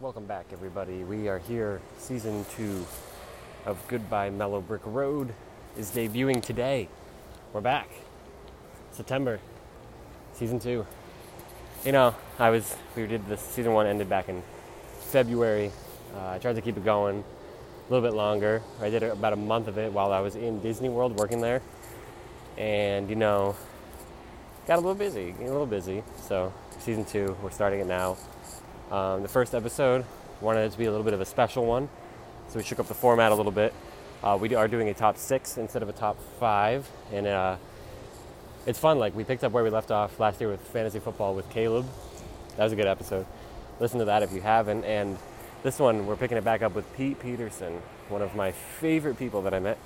Welcome back, everybody. We are here. Season two of Goodbye Mellow Brick Road is debuting today. We're back. September, season two. You know, I was, we did this, season one ended back in February. Uh, I tried to keep it going a little bit longer. I did about a month of it while I was in Disney World working there. And, you know, got a little busy, a little busy. So, season two, we're starting it now. Um, the first episode wanted it to be a little bit of a special one, so we shook up the format a little bit. Uh, we are doing a top six instead of a top five, and uh, it's fun. Like we picked up where we left off last year with fantasy football with Caleb. That was a good episode. Listen to that if you haven't. And this one, we're picking it back up with Pete Peterson, one of my favorite people that I met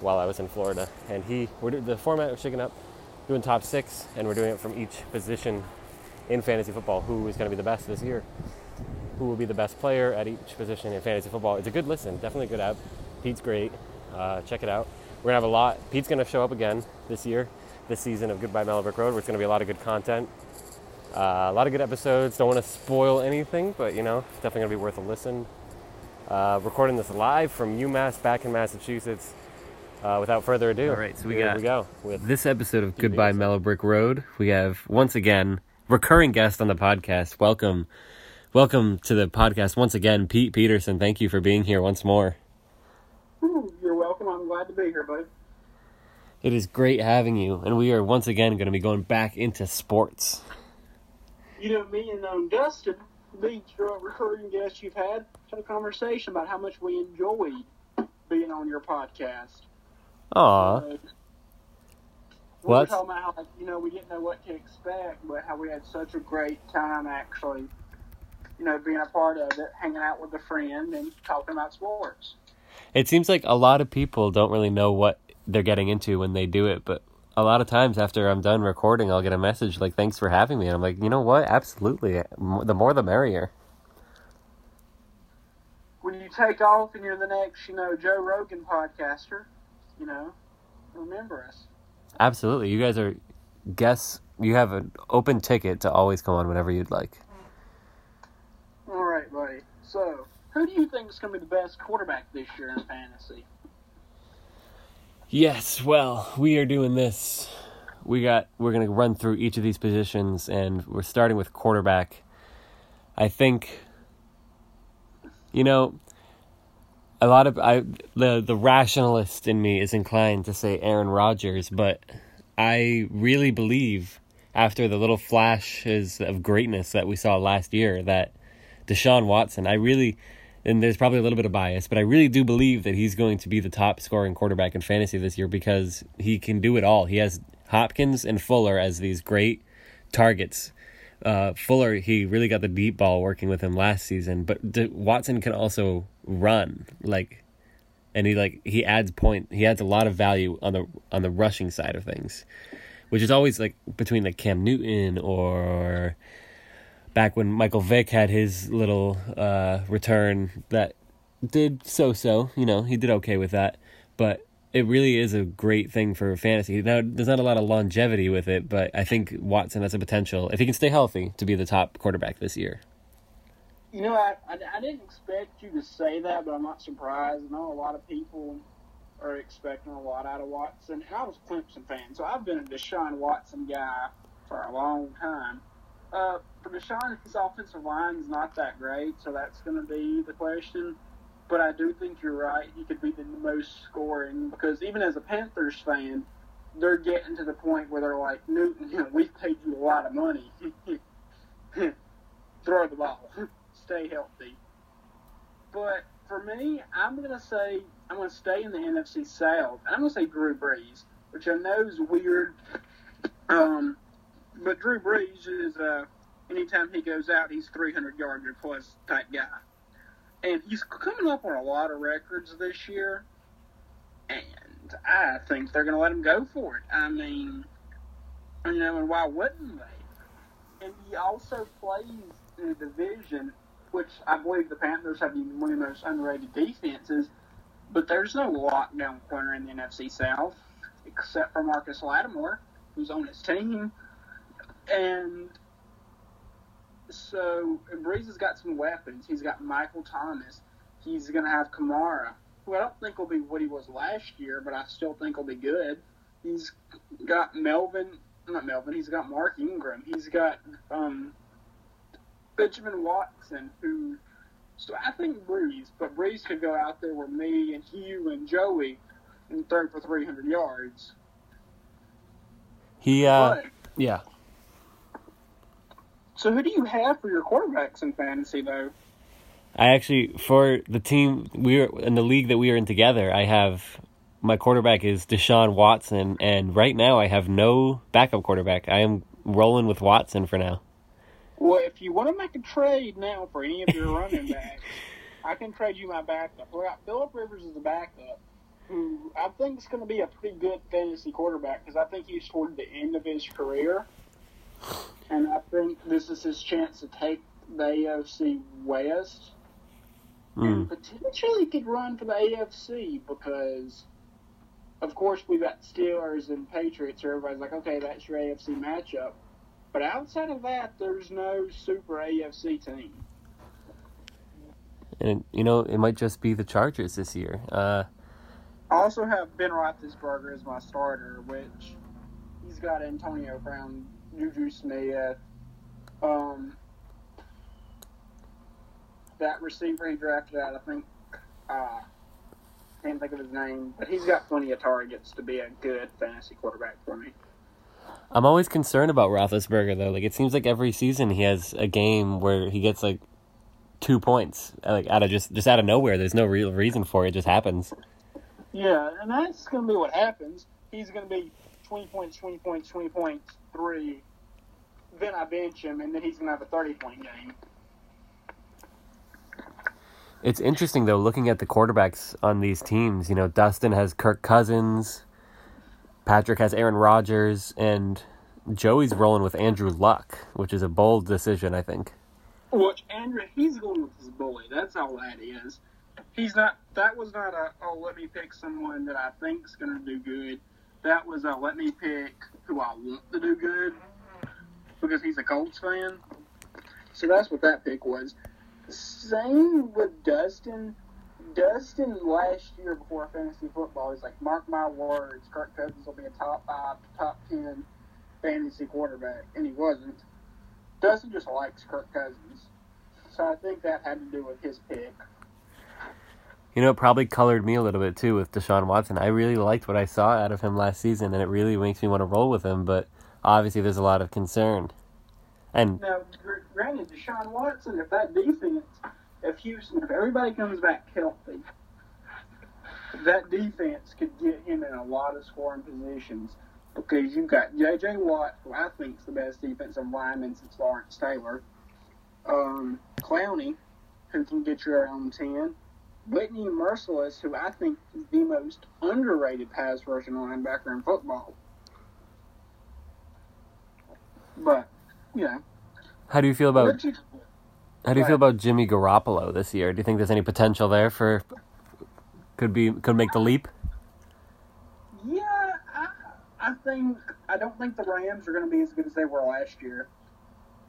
while I was in Florida. And he, we're the format was shaking up, doing top six, and we're doing it from each position in fantasy football who is going to be the best this year, who will be the best player at each position in fantasy football. It's a good listen, definitely a good app. Pete's great. Uh, check it out. We're gonna have a lot. Pete's gonna show up again this year, this season of Goodbye Mellow Brick Road, where it's gonna be a lot of good content, uh, a lot of good episodes. Don't want to spoil anything, but you know, it's definitely gonna be worth a listen. Uh, recording this live from UMass back in Massachusetts. Uh, without further ado, All right, so we here got we go with This episode of Goodbye. Mellow Brick Road, we have once again recurring guest on the podcast. Welcome, welcome to the podcast once again, Pete Peterson. Thank you for being here once more. You're welcome. I'm glad to be here, buddy. It is great having you, and we are once again going to be going back into sports. You know, me and um, Dustin your recurring guest you've had, had a conversation about how much we enjoyed being on your podcast. Aw, Uh, we Well, were talking about how, like, you know, we didn't know what to expect, but how we had such a great time actually, you know, being a part of it, hanging out with a friend and talking about sports. it seems like a lot of people don't really know what they're getting into when they do it, but a lot of times after I'm done recording, I'll get a message like, "Thanks for having me," and I'm like, "You know what? Absolutely. The more, the merrier." When you take off and you're the next, you know, Joe Rogan podcaster, you know, remember us. Absolutely. You guys are guests. You have an open ticket to always come on whenever you'd like. All right, buddy. So, who do you think is going to be the best quarterback this year in fantasy? Yes, well, we are doing this. We got we're going to run through each of these positions and we're starting with quarterback. I think you know a lot of I the the rationalist in me is inclined to say Aaron Rodgers, but I really believe after the little flashes of greatness that we saw last year that Deshaun Watson, I really and there's probably a little bit of bias, but I really do believe that he's going to be the top scoring quarterback in fantasy this year because he can do it all. He has Hopkins and Fuller as these great targets. Uh, Fuller, he really got the deep ball working with him last season, but D- Watson can also run like, and he like he adds point. He adds a lot of value on the on the rushing side of things, which is always like between like Cam Newton or back when Michael Vick had his little uh, return that did so so. You know, he did okay with that, but it really is a great thing for fantasy. Now, there's not a lot of longevity with it, but I think Watson has a potential, if he can stay healthy, to be the top quarterback this year. You know, I, I, I didn't expect you to say that, but I'm not surprised. I know a lot of people are expecting a lot out of Watson. I was Clemson fan, so I've been a Deshaun Watson guy for a long time. Uh, for Deshaun, his offensive line is not that great, so that's going to be the question. But I do think you're right. He could be the most scoring because even as a Panthers fan, they're getting to the point where they're like, Newton, you know, we've paid you a lot of money. Throw the ball. Stay healthy. But for me, I'm going to say I'm going to stay in the NFC South. And I'm going to say Drew Brees, which I know is weird. Um, but Drew Brees is, uh, anytime he goes out, he's 300 yards or plus type guy. And he's coming up on a lot of records this year. And I think they're going to let him go for it. I mean, you know, and why wouldn't they? And he also plays in a division, which I believe the Panthers have been one of the most underrated defenses. But there's no lockdown corner in the NFC South, except for Marcus Lattimore, who's on his team. And so Brees has got some weapons. He's got Michael Thomas. He's going to have Kamara, who I don't think will be what he was last year, but I still think will be good. He's got Melvin, not Melvin. He's got Mark Ingram. He's got um, Benjamin Watson, who. So I think Brees, but Brees could go out there with me and Hugh and Joey and throw for 300 yards. He, uh, But- yeah. So who do you have for your quarterbacks in fantasy, though? I actually, for the team we are in the league that we are in together, I have my quarterback is Deshaun Watson, and right now I have no backup quarterback. I am rolling with Watson for now. Well, if you want to make a trade now for any of your running backs, I can trade you my backup. We got Philip Rivers as a backup, who I think is going to be a pretty good fantasy quarterback because I think he's toward the end of his career, and I think this is his chance to take the AFC West Mm. and potentially could run for the AFC because, of course, we've got Steelers and Patriots. So everybody's like, okay, that's your AFC matchup. But outside of that, there's no super AFC team. And you know, it might just be the Chargers this year. Uh, I also have Ben Roethlisberger as my starter, which he's got Antonio Brown, Juju Smith, um, that receiver he drafted out. I think uh, can't think of his name, but he's got plenty of targets to be a good fantasy quarterback for me. I'm always concerned about Roethlisberger though. Like it seems like every season he has a game where he gets like two points, like out of just just out of nowhere. There's no real reason for it. It just happens. Yeah, and that's going to be what happens. He's going to be 20 points, 20 points, 20 points, three. Then I bench him, and then he's going to have a 30 point game. It's interesting though, looking at the quarterbacks on these teams. You know, Dustin has Kirk Cousins, Patrick has Aaron Rodgers, and Joey's rolling with Andrew Luck, which is a bold decision, I think. Which Andrew, he's going with his bully. That's all that is. He's not. That was not a. Oh, let me pick someone that I think's going to do good. That was a let me pick who I want to do good because he's a Colts fan. So that's what that pick was. Same with Dustin. Dustin last year before fantasy football, he's like, mark my words, Kirk Cousins will be a top five, top ten fantasy quarterback, and he wasn't. Dustin just likes Kirk Cousins. So I think that had to do with his pick. You know, it probably colored me a little bit too with Deshaun Watson. I really liked what I saw out of him last season, and it really makes me want to roll with him. But obviously, there's a lot of concern. And Now, gr- granted, Deshaun Watson, if that defense, if Houston, if everybody comes back healthy, that defense could get him in a lot of scoring positions because you've got J.J. Watt, who I think is the best defensive lineman since Lawrence Taylor, um, Clowney, who can get your own 10, Whitney Mercilus, who I think is the most underrated pass rushing linebacker in football. But, you know, how do you feel about how do you feel about Jimmy Garoppolo this year? Do you think there's any potential there for could be could make the leap? Yeah, I, I think I don't think the Rams are going to be as good as they were last year.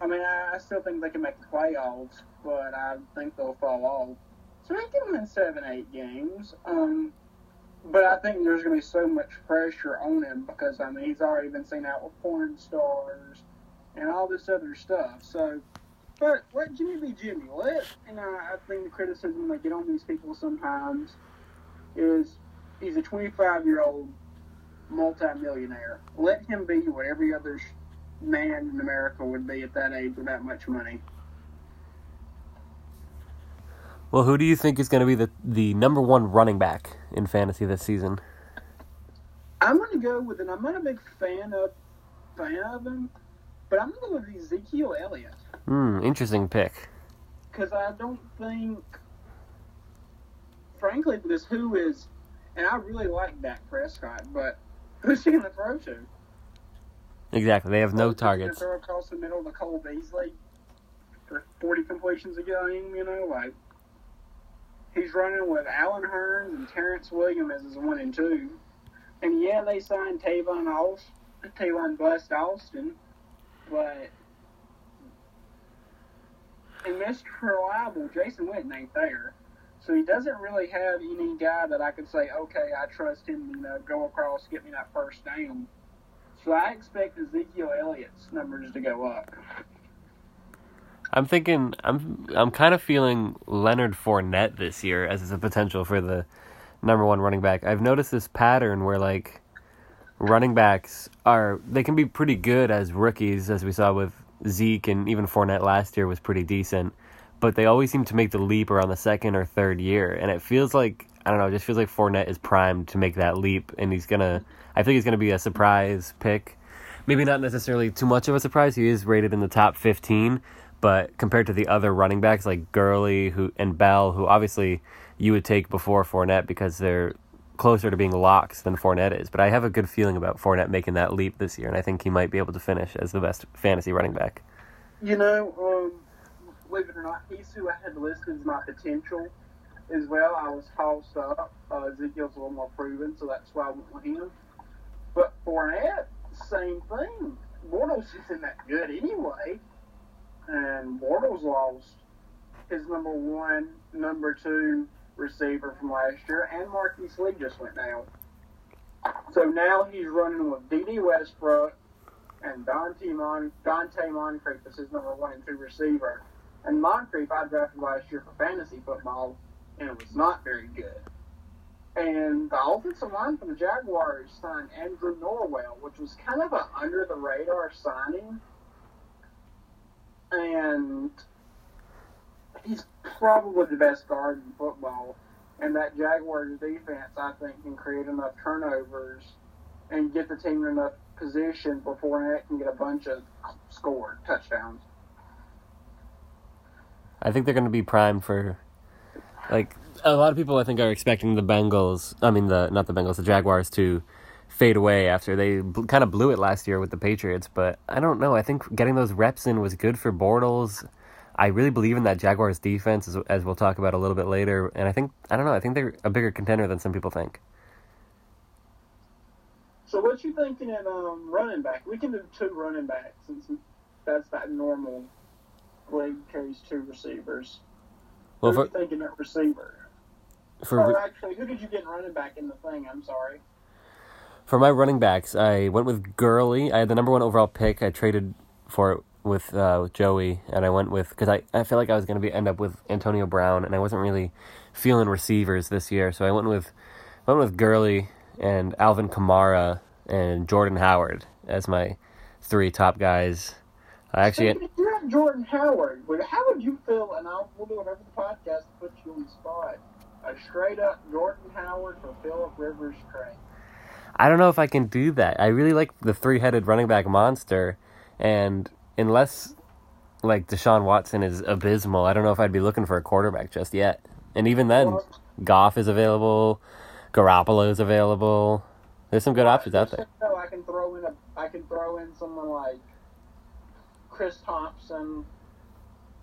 I mean, I, I still think they can make the playoffs, but I think they'll fall off. So they can win seven, eight games. Um, but I think there's going to be so much pressure on him because I mean he's already been seen out with porn stars and all this other stuff. So, but let Jimmy be Jimmy. Let and I, I think the criticism they get on these people sometimes is he's a 25 year old multimillionaire. Let him be what every other man in America would be at that age with that much money. Well, who do you think is going to be the the number one running back in fantasy this season? I'm going to go with, and I'm not a big fan of fan of him, but I'm going to go with Ezekiel Elliott Hmm, interesting pick. because I don't think, frankly, because who is, and I really like Dak Prescott, but who's he going to throw to? Exactly. They have no Who's targets. Throw across the middle to Cole Beasley for 40 completions a game, you know, like he's running with Allen Hurns and Terrance Williams as his one and two. And yeah, they signed Tavon Austin, Tavon Bust Austin, but and Mr. Reliable, Jason Witten ain't there. So he doesn't really have any guy that I could say, okay, I trust him, you know, go across, get me that first down. So I expect Ezekiel Elliott's numbers to go up. I'm thinking I'm I'm kind of feeling Leonard Fournette this year as a potential for the number one running back. I've noticed this pattern where like running backs are they can be pretty good as rookies, as we saw with Zeke and even Fournette last year was pretty decent, but they always seem to make the leap around the second or third year, and it feels like I don't know, it just feels like Fournette is primed to make that leap, and he's gonna. I think he's gonna be a surprise pick. Maybe not necessarily too much of a surprise. He is rated in the top fifteen, but compared to the other running backs like Gurley who and Bell, who obviously you would take before Fournette because they're closer to being locks than Fournette is. But I have a good feeling about Fournette making that leap this year, and I think he might be able to finish as the best fantasy running back. You know, um, believe it or not, he's who I had listed as my potential as well. I was tossed up. Uh, Ezekiel's a little more proven, so that's why I went with him. But Fournette, same thing. Bortles isn't that good anyway. And Bortles lost his number one, number two receiver from last year, and Marquise Lee just went down. So now he's running with Dede Westbrook and Dante, Mon- Donte Moncrief as his number one and two receiver. And Moncrief I drafted last year for fantasy football, and it was not very good. And the offensive line for the Jaguars signed Andrew Norwell, which was kind of an under the radar signing. And he's probably the best guard in football. And that Jaguars defense, I think, can create enough turnovers and get the team in enough position before Fournette can get a bunch of scored touchdowns. I think they're going to be primed for, like, a lot of people. I think are expecting the Bengals. I mean, the not the Bengals, the Jaguars to fade away after they bl- kind of blew it last year with the Patriots. But I don't know. I think getting those reps in was good for Bortles. I really believe in that Jaguars defense, as, as we'll talk about a little bit later. And I think I don't know. I think they're a bigger contender than some people think. So what you thinking at um, running back? We can do two running backs since that's that normal league carries two receivers. Well, Who for are you thinking at receiver? for or actually, who did you get in running back in the thing? I'm sorry. For my running backs, I went with Gurley. I had the number one overall pick. I traded for it with uh, with Joey, and I went with because I, I feel like I was going to be end up with Antonio Brown, and I wasn't really feeling receivers this year, so I went with went with Gurley and Alvin Kamara and Jordan Howard as my three top guys. I actually Speaking of- you have Jordan Howard. But how would you feel? And I'll we'll do whatever the podcast to put you on the spot. A straight up Jordan Howard for Philip Rivers trade. I don't know if I can do that. I really like the three headed running back monster, and unless like Deshaun Watson is abysmal, I don't know if I'd be looking for a quarterback just yet. And even then, Goff is available, Garoppolo is available. There's some good options out there. I can throw in a I can throw in someone like Chris Thompson.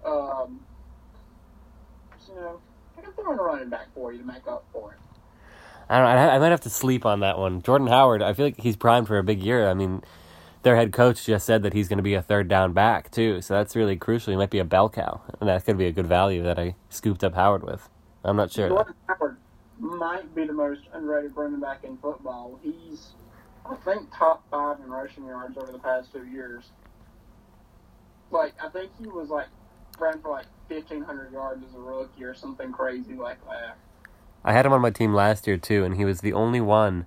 Um, you know, I can throw in a running back for you to make up for it. I don't. I, I might have to sleep on that one. Jordan Howard. I feel like he's primed for a big year. I mean, their head coach just said that he's going to be a third down back too, so that's really crucial. He might be a bell cow, and that could be a good value that I scooped up Howard with. I'm not sure. Jordan Howard might be the most underrated running back in football. He's, I think, top five in rushing yards over the past two years. Like, I think he was like ran for like fifteen hundred yards as a rookie or something crazy like that. I had him on my team last year too, and he was the only one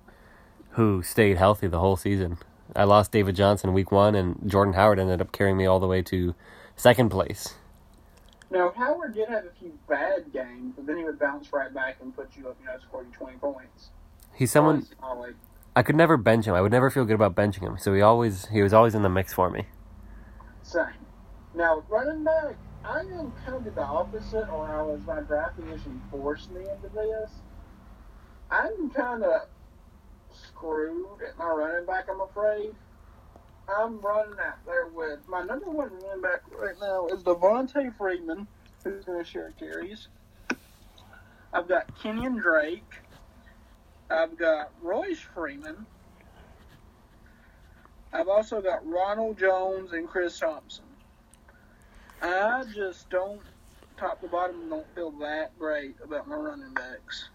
who stayed healthy the whole season. I lost David Johnson week one, and Jordan Howard ended up carrying me all the way to second place. Now Howard did have a few bad games, but then he would bounce right back and put you up, you know, score you twenty points. He's someone. I could never bench him. I would never feel good about benching him. So he always he was always in the mix for me. Same. Now running back, I am kind of the opposite, or I was my draft position forced me into this. I'm kind of screwed at my running back. I'm afraid. I'm running out there with my number one running back right now is Devonta Freeman, who's going to share carries. I've got Kenyon Drake. I've got Royce Freeman. I've also got Ronald Jones and Chris Thompson. I just don't, top to bottom, don't feel that great about my running backs.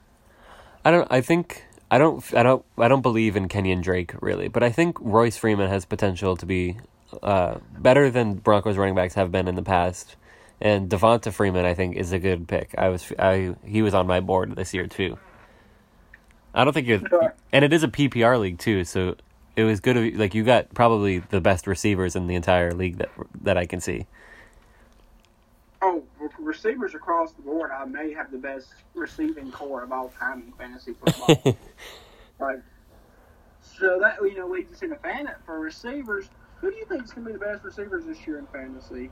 I don't. I think I don't. I don't. I don't believe in Kenyon Drake really, but I think Royce Freeman has potential to be uh, better than Broncos running backs have been in the past. And Devonta Freeman, I think, is a good pick. I was. I he was on my board this year too. I don't think you're, Sure. and it is a PPR league too, so it was good. Of, like you got probably the best receivers in the entire league that that I can see. Oh, receivers across the board, I may have the best receiving corps of all time in fantasy football. like, so that you know leads us into fan for receivers. Who do you think is going to be the best receivers this year in fantasy?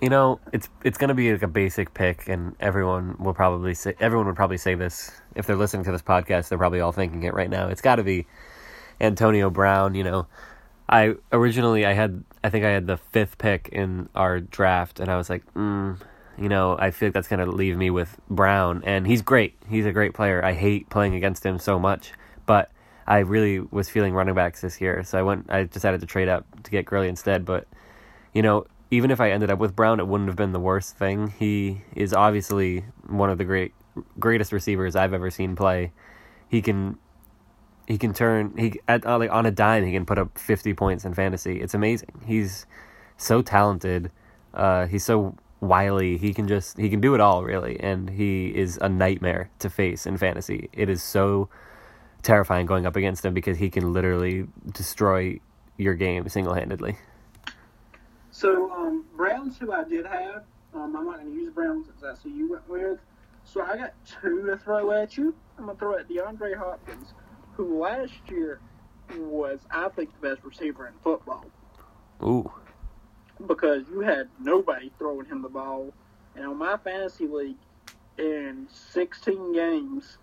You know, it's it's gonna be like a basic pick, and everyone will probably say everyone would probably say this if they're listening to this podcast. They're probably all thinking it right now. It's got to be Antonio Brown. You know, I originally I had I think I had the fifth pick in our draft, and I was like, mm, you know, I feel like that's gonna leave me with Brown, and he's great. He's a great player. I hate playing against him so much, but I really was feeling running backs this year, so I went. I decided to trade up to get Gurley instead, but you know, even if I ended up with Brown, it wouldn't have been the worst thing. He is obviously one of the great greatest receivers I've ever seen play. He can he can turn he at uh, like on a dime he can put up 50 points in fantasy. It's amazing. He's so talented. Uh, he's so wily. He can just he can do it all really, and he is a nightmare to face in fantasy. It is so terrifying going up against him because he can literally destroy your game single handedly. So um, Browns, who I did have, um, I'm not going to use Browns since that's who you went with. So I got two to throw at you. I'm going to throw at DeAndre Hopkins, who last year was, I think, the best receiver in football Ooh. because you had nobody throwing him the ball. And on my fantasy league, in 16 games,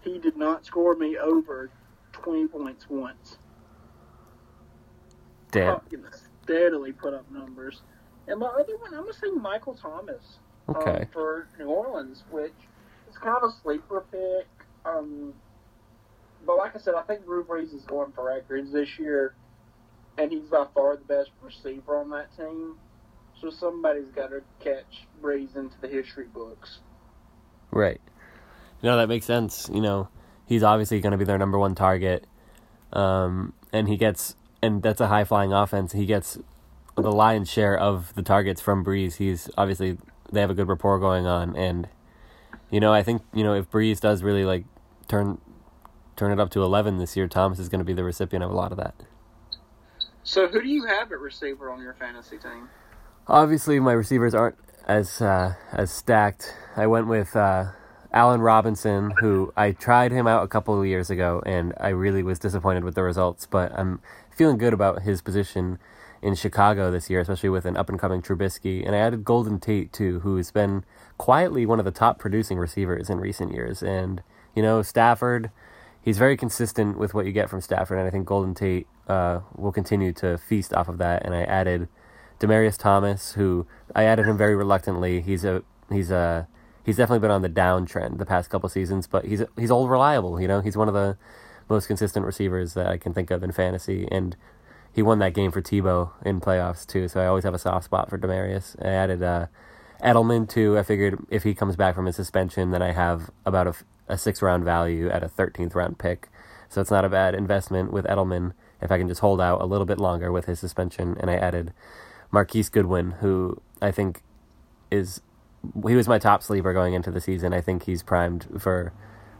he did not score me over 20 points once. Damn. Steadily put up numbers. And my other one, I'm going to say Michael Thomas um, Okay. for New Orleans, which is kind of a sleeper pick. Um, but like I said, I think Drew Brees is going for records this year, and he's by far the best receiver on that team. So somebody's got to catch Brees into the history books. Right. No, that makes sense. You know, he's obviously going to be their number one target. Um, and he gets, and that's a high flying offense. He gets the lion's share of the targets from Brees. He's obviously, they have a good rapport going on. And, you know, I think, you know, if Brees does really like turn, turn it up to 11 this year, Thomas is going to be the recipient of a lot of that. So who do you have at receiver on your fantasy team? Obviously, my receivers aren't as uh, as stacked. I went with uh, Allen Robinson, who I tried him out a couple of years ago, and I really was disappointed with the results. But I'm feeling good about his position in Chicago this year, especially with an up and coming Trubisky. And I added Golden Tate too, who's been quietly one of the top producing receivers in recent years. And you know, Stafford, he's very consistent with what you get from Stafford, and I think Golden Tate uh, will continue to feast off of that. And I added Demaryius Thomas, who I added him very reluctantly. He's a he's a he's definitely been on the downtrend the past couple seasons, but he's he's all reliable. You know, he's one of the most consistent receivers that I can think of in fantasy, and he won that game for Tebow in playoffs too. So I always have a soft spot for Demarius. I added uh, Edelman too. I figured if he comes back from his suspension, then I have about a, a six round value at a thirteenth round pick. So it's not a bad investment with Edelman if I can just hold out a little bit longer with his suspension. And I added Marquise Goodwin, who I think is he was my top sleeper going into the season. I think he's primed for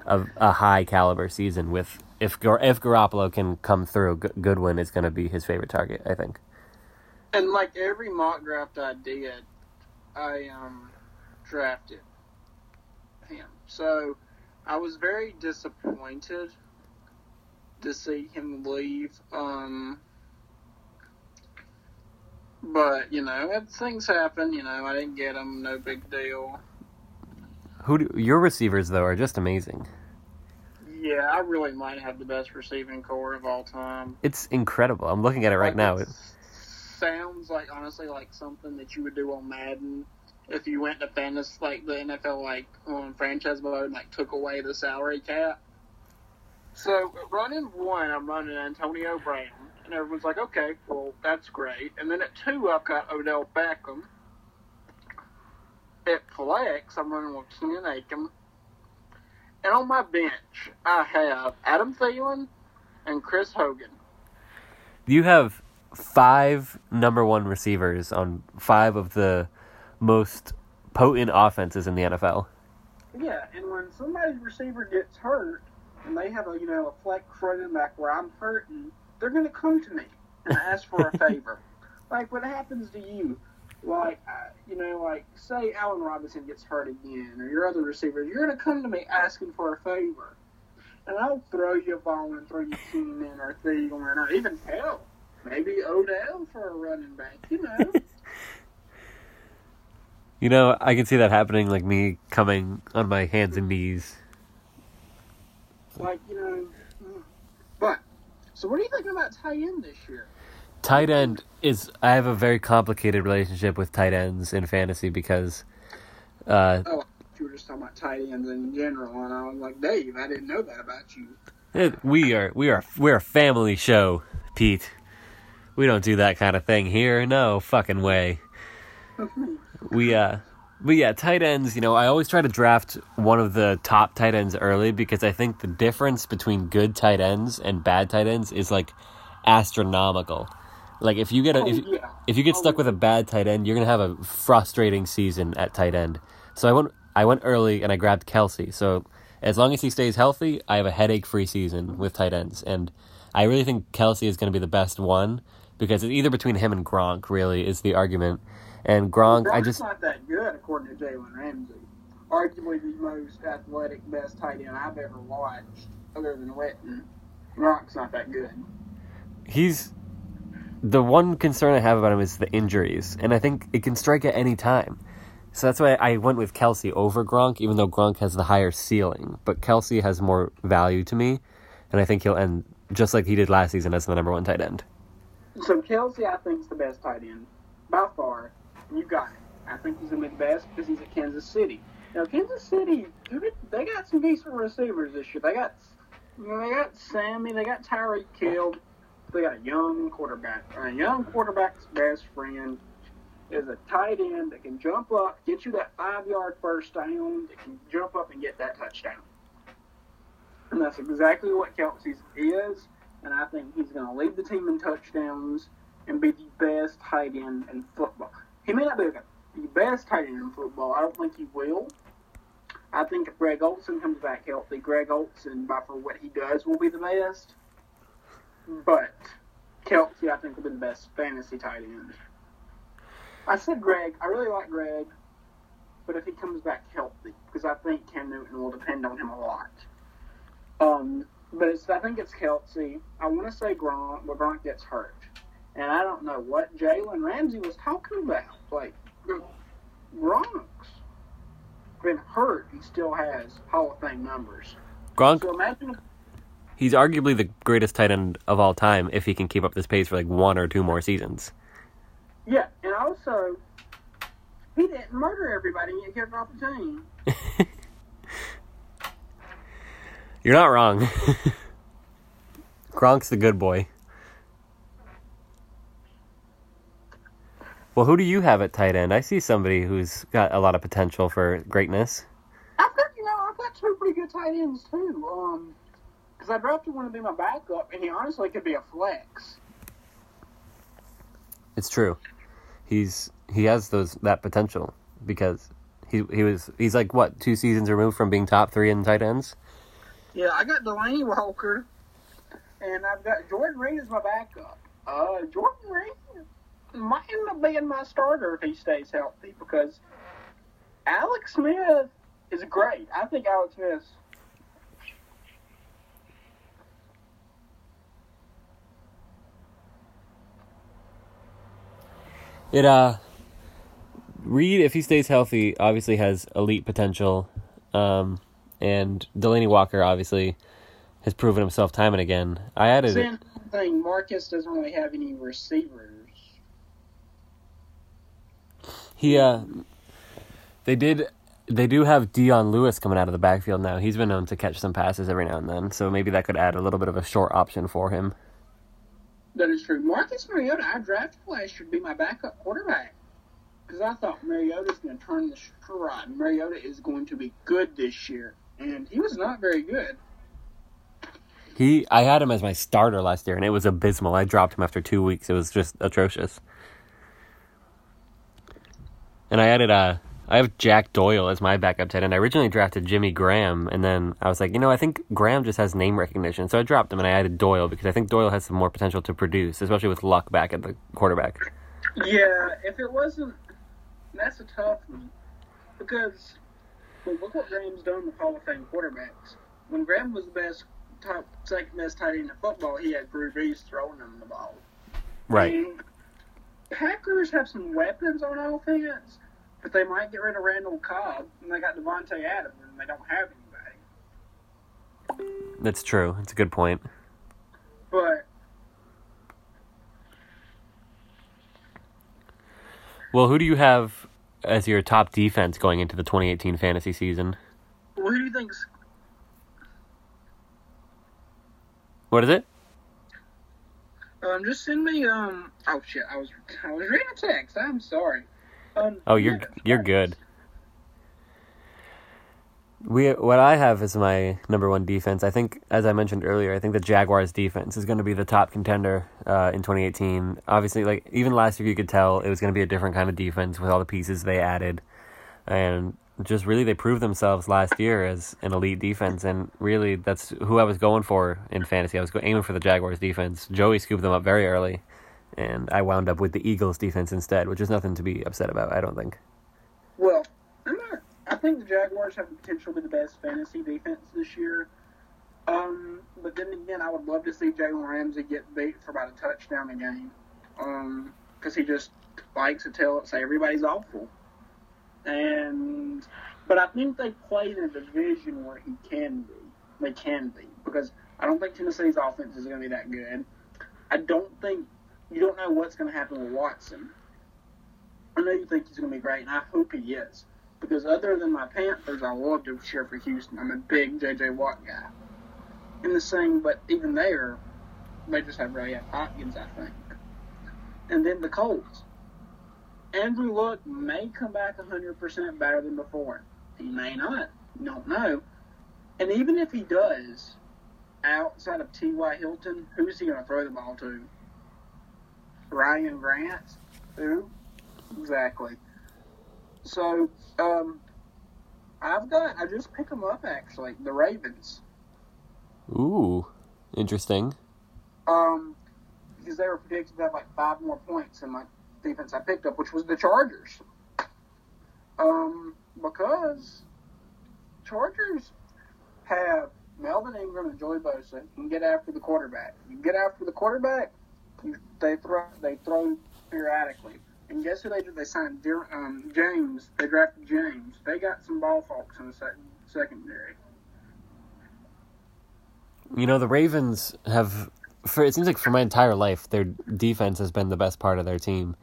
a, a high caliber season. With if if Garoppolo can come through, Goodwin is going to be his favorite target. I think. And like every mock draft I did, I um drafted him. So I was very disappointed to see him leave. Um but, you know, things happen, you know, I didn't get him, no big deal. Who do, your receivers though are just amazing. Yeah, I really might have the best receiving corps of all time. It's incredible. I'm looking at it right Like, now. it sounds like honestly like something that you would do on Madden if you went to fantasy like the NFL like on franchise mode like took away the salary cap. So running one, I'm running Antonio Brown, and everyone's like, okay, well that's great. And then at two, I've got Odell Beckham, at flex, I'm running with Keenan Allen. And on my bench, I have Adam Thielen and Chris Hogan. You have five number one receivers on five of the most potent offenses in the NFL. Yeah, and when somebody's receiver gets hurt and they have a you know a flex running back where I'm hurting, they're gonna come to me and ask for a favor. like what happens to you? Like uh, you know, like say Allen Robinson gets hurt again, or your other receivers, you're gonna come to me asking for a favor, and I'll throw you a ball and throw you Keenan or Thielen or even hell, maybe Odell for a running back. You know. You know, I can see that happening, like me coming on my hands and knees. like you know. mm. But so, what are you thinking about tight end this year? Tight end is I have a very complicated relationship with tight ends in fantasy because uh, Oh, you were just talking about tight ends in general, and I was like, Dave, I didn't know that about you. it- we are we are we're a family show, Pete. We don't do that kind of thing here. No fucking way. We uh but yeah, tight ends, you know, I always try to draft one of the top tight ends early because I think the difference between good tight ends and bad tight ends is like astronomical. Like if you get a Oh, if, yeah. if you get stuck with a bad tight end, you're gonna have a frustrating season at tight end. So I went I went early and I grabbed Kelce. So as long as he stays healthy, I have a headache free season with tight ends. And I really think Kelce is gonna be the best one because it's either between him and Gronk really is the argument. And Gronk, I just not that good, according to Jalen Ramsey. Arguably the most athletic, best tight end I've ever watched, other than Wetton. Gronk's not that good. he's the one concern I have about him is the injuries, and I think it can strike at any time. So that's why I went with Kelce over Gronk, even though Gronk has the higher ceiling. But Kelce has more value to me, and I think he'll end just like he did last season as the number one tight end. So Kelce, I think, is the best tight end by far. You got it. I think he's gonna be the best because he's at Kansas City. Now Kansas City, they got some decent receivers this year. They got, they got Sammy, they got Tyreek Hill, they got a young quarterback. A young quarterback's best friend is a tight end that can jump up, get you that five yard first down, that can jump up and get that touchdown. And that's exactly what Kelce's is. And I think he's going to lead the team in touchdowns and be the best tight end in football. He may not be the best tight end in football. I don't think he will. I think if Greg Olsen comes back healthy, Greg Olsen, by for what he does, will be the best. But Kelce, I think, will be the best fantasy tight end. I said Greg. I really like Greg, but if he comes back healthy, because I think Cam Newton will depend on him a lot. Um, but I think it's Kelce. I want to say Gronk, but Gronk gets hurt, and I don't know what Jalen Ramsey was talking about. Like Gronk's been hurt, he still has Hall of Fame numbers. Gronk, So imagine he's arguably the greatest tight end of all time if he can keep up this pace for like one or two more seasons. Yeah, and also, he didn't murder everybody and get kicked off the team. You're not wrong. Gronk's the good boy. Well, who do you have at tight end? I see somebody who's got a lot of potential for greatness. I've got, you know, I've got two pretty good tight ends too. Um, because I drafted one to be my backup, and he honestly could be a flex. It's true. He's he has those that potential because he he was he's like what two seasons removed from being top three in tight ends. Yeah, I got Delanie Walker, and I've got Jordan Reed as my backup. Uh, Jordan Reed might end up being my starter if he stays healthy because Alex Smith is great. I think Alex Smith. It uh, Reed if he stays healthy obviously has elite potential, um, and Delanie Walker obviously has proven himself time and again. I added. Same thing. Marcus doesn't really have any receivers. He uh they did they do have Dion Lewis coming out of the backfield now. He's been known to catch some passes every now and then, so maybe that could add a little bit of a short option for him. That is true. Marcus Mariota, I drafted last year to be my backup quarterback. because I thought Mariota Mariota's going to turn the stride. Mariota is going to be good this year, and he was not very good. He, I had him as my starter last year, and it was abysmal. I dropped him after two weeks. It was just atrocious. And I added a. I have Jack Doyle as my backup tight end. I originally drafted Jimmy Graham, and then I was like, you know, I think Graham just has name recognition, so I dropped him and I added Doyle because I think Doyle has some more potential to produce, especially with Luck back at the quarterback. Yeah, if it wasn't, that's a tough one because well, look what Graham's done with Hall of Fame quarterbacks. When Graham was the best, top second best tight end in football, he had Drew Brees throwing him the ball. Right. And Packers have some weapons on offense, but they might get rid of Randall Cobb, and they got Davante Adams, and they don't have anybody. That's true. That's a good point. But Well, who do you have as your top defense going into the 2018 fantasy season? Well, who do you think's What is it? Um, just send me um. Oh shit, I was I was reading a text. I'm sorry. Um. Oh, you're yeah, you're good. We what I have as my number one defense. I think, as I mentioned earlier, I think the Jaguars' defense is going to be the top contender uh, in 2018. Obviously, like even last year, you could tell it was going to be a different kind of defense with all the pieces they added, and just really they proved themselves last year as an elite defense. And really, that's who I was going for in fantasy. I was aiming for the Jaguars' defense. Joey scooped them up very early, and I wound up with the Eagles' defense instead, which is nothing to be upset about. I don't think. Well, I'm not. I think the Jaguars have the potential to be the best fantasy defense this year. Um, but then again, I would love to see Jalen Ramsey get beat for about a touchdown a game. Um, because he just likes to tell say everybody's awful. And but I think they play in a division where he can be. They can be because I don't think Tennessee's offense is going to be that good. I don't think you don't know what's going to happen with Watson. I know you think he's going to be great, and I hope he is. Because other than my Panthers, I love to cheer for Houston. I'm a big J.J. Watt guy. In the same, but even there, they just have Ray Hopkins, I think. And then the Colts. Andrew Luck may come back 100% better than before. He may not. Don't know. And even if he does, outside of T.Y. Hilton, who's he going to throw the ball to? Ryan Grant? Who? Exactly. So, um, I've got, I just picked them up actually, the Ravens. Ooh, interesting. Um, because they were predicted to have like five more points in my defense I picked up, which was the Chargers. Um, because Chargers have Melvin Ingram and Joey Bosa can get after the quarterback. You get after the quarterback, you, they throw they throw periodically. And guess who they did? They signed um, James. They drafted James. They got some ball hawks in the sec- secondary. You know, the Ravens have, for it seems like for my entire life, their defense has been the best part of their team.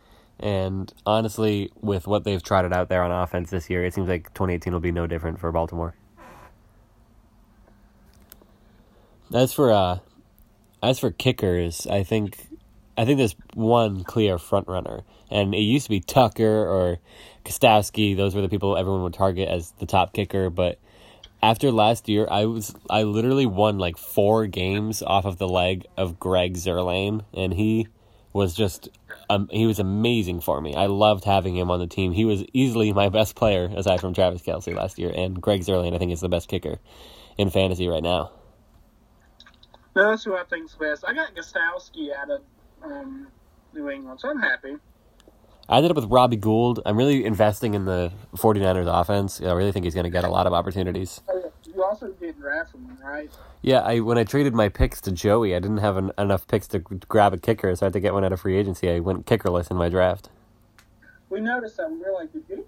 And honestly, with what they've trotted out there on offense this year, it seems like 2018 will be no different for Baltimore. As for uh, as for kickers, I think I think there's one clear front runner, and it used to be Tucker or Gostkowski. Those were the people everyone would target as the top kicker. But after last year, I was I literally won like four games off of the leg of Greg Zuerlein, and he was just um, he was amazing for me. I loved having him on the team. He was easily my best player aside from Travis Kelce last year, and Greg Zuerlein I think is the best kicker in fantasy right now. No, that's who I think's best. I got Gostkowski out of um, New England, so I'm happy. I ended up with Robbie Gould. I'm really investing in the 49ers offense. I really think he's going to get a lot of opportunities. Oh, You also did draft him, right? Yeah, I when I traded my picks to Joey, I didn't have an, enough picks to grab a kicker, so I had to get one out of free agency. I went kickerless in my draft. We noticed that. We were like, did you?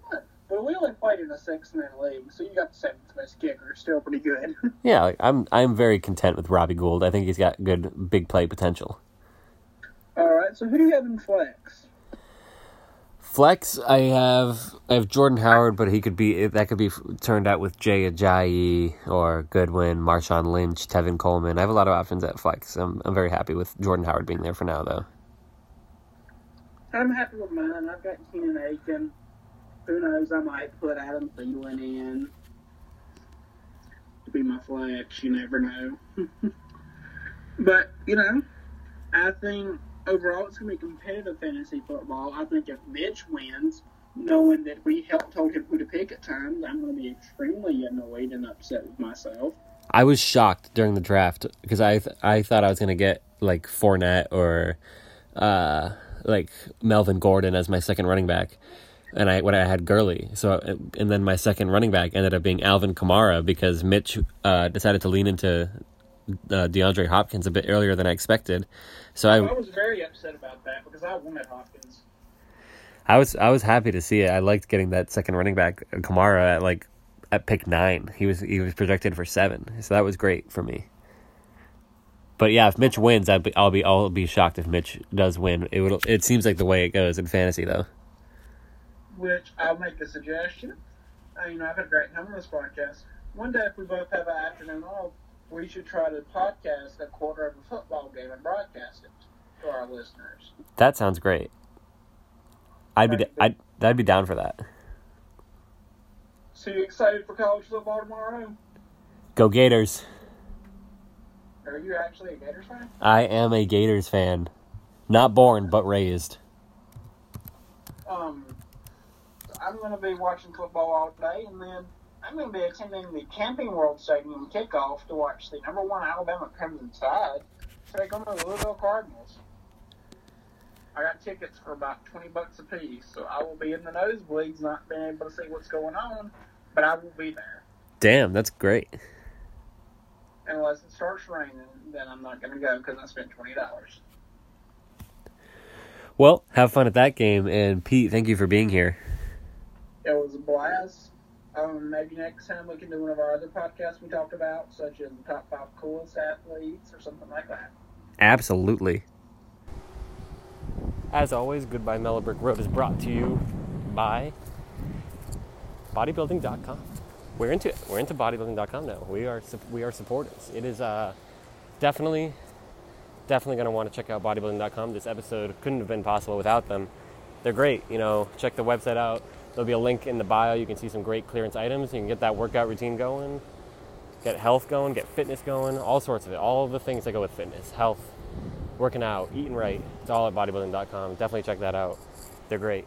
But we only played in a six-man league, so you got the seventh best kicker. Still pretty good. Yeah, like, I'm I'm very content with Robbie Gould. I think he's got good big play potential. All right. So who do you have in flex? Flex, I have I have Jordan Howard, but he could be that could be turned out with Jay Ajayi or Goodwin, Marshawn Lynch, Tevin Coleman. I have a lot of options at Flex. I'm I'm very happy with Jordan Howard being there for now, though. I'm happy with mine. I've got Keenan Allen. who knows? I might put Adam Thielen in to be my flex. You never know. but you know, I think overall it's going to be competitive fantasy football. I think if Mitch wins, knowing that we helped told him who to pick at times, I'm going to be extremely annoyed and upset with myself. I was shocked during the draft because I th- I thought I was gonna get like Fournette or uh, like Melvin Gordon as my second running back, and I when I had Gurley. So and then my second running back ended up being Alvin Kamara because Mitch uh, decided to lean into uh, DeAndre Hopkins a bit earlier than I expected. So I, I was very upset about that because I wanted Hopkins. I was I was happy to see it. I liked getting that second running back Kamara at like at pick nine. He was he was projected for seven, so that was great for me. But yeah, if Mitch wins, I'd be, I'll be I'll be shocked if Mitch does win. It would it seems like the way it goes in fantasy though. Which I'll make a suggestion. Uh, you know, I've had a great time on this podcast. One day, if we both have an afternoon off, we should try to podcast a quarter of a football game and broadcast it to our listeners. That sounds great. I'd be I'd I'd be down for that. So you excited for college football tomorrow? Go Gators! Are you actually a Gators fan? I am a Gators fan, not born but raised. Um, I'm going to be watching football all day, and then I'm going to be attending the Camping World Stadium kickoff to watch the number one Alabama Crimson Tide take on the Louisville Cardinals. I got tickets for about twenty bucks a piece, so I will be in the nosebleeds, not being able to see what's going on, but I will be there. Damn, that's great. Unless it starts raining, then I'm not going to go because I spent twenty dollars. Well, have fun at that game, and Pete, thank you for being here. It was a blast. Um, maybe next time we can do one of our other podcasts we talked about, such as the top five coolest athletes or something like that. Absolutely. As always, Goodbye Mellow Brick Road is brought to you by bodybuilding.com. We're into it. We're into bodybuilding.com now. We are we are supporters. It is uh, definitely definitely going to want to check out bodybuilding.com. This episode couldn't have been possible without them. They're great. You know, check the website out. There'll be a link in the bio. You can see some great clearance items. You can get that workout routine going, get health going, get fitness going, all sorts of it. All of the things that go with fitness, health, working out, eating right. It's all at bodybuilding.com. Definitely check that out. They're great.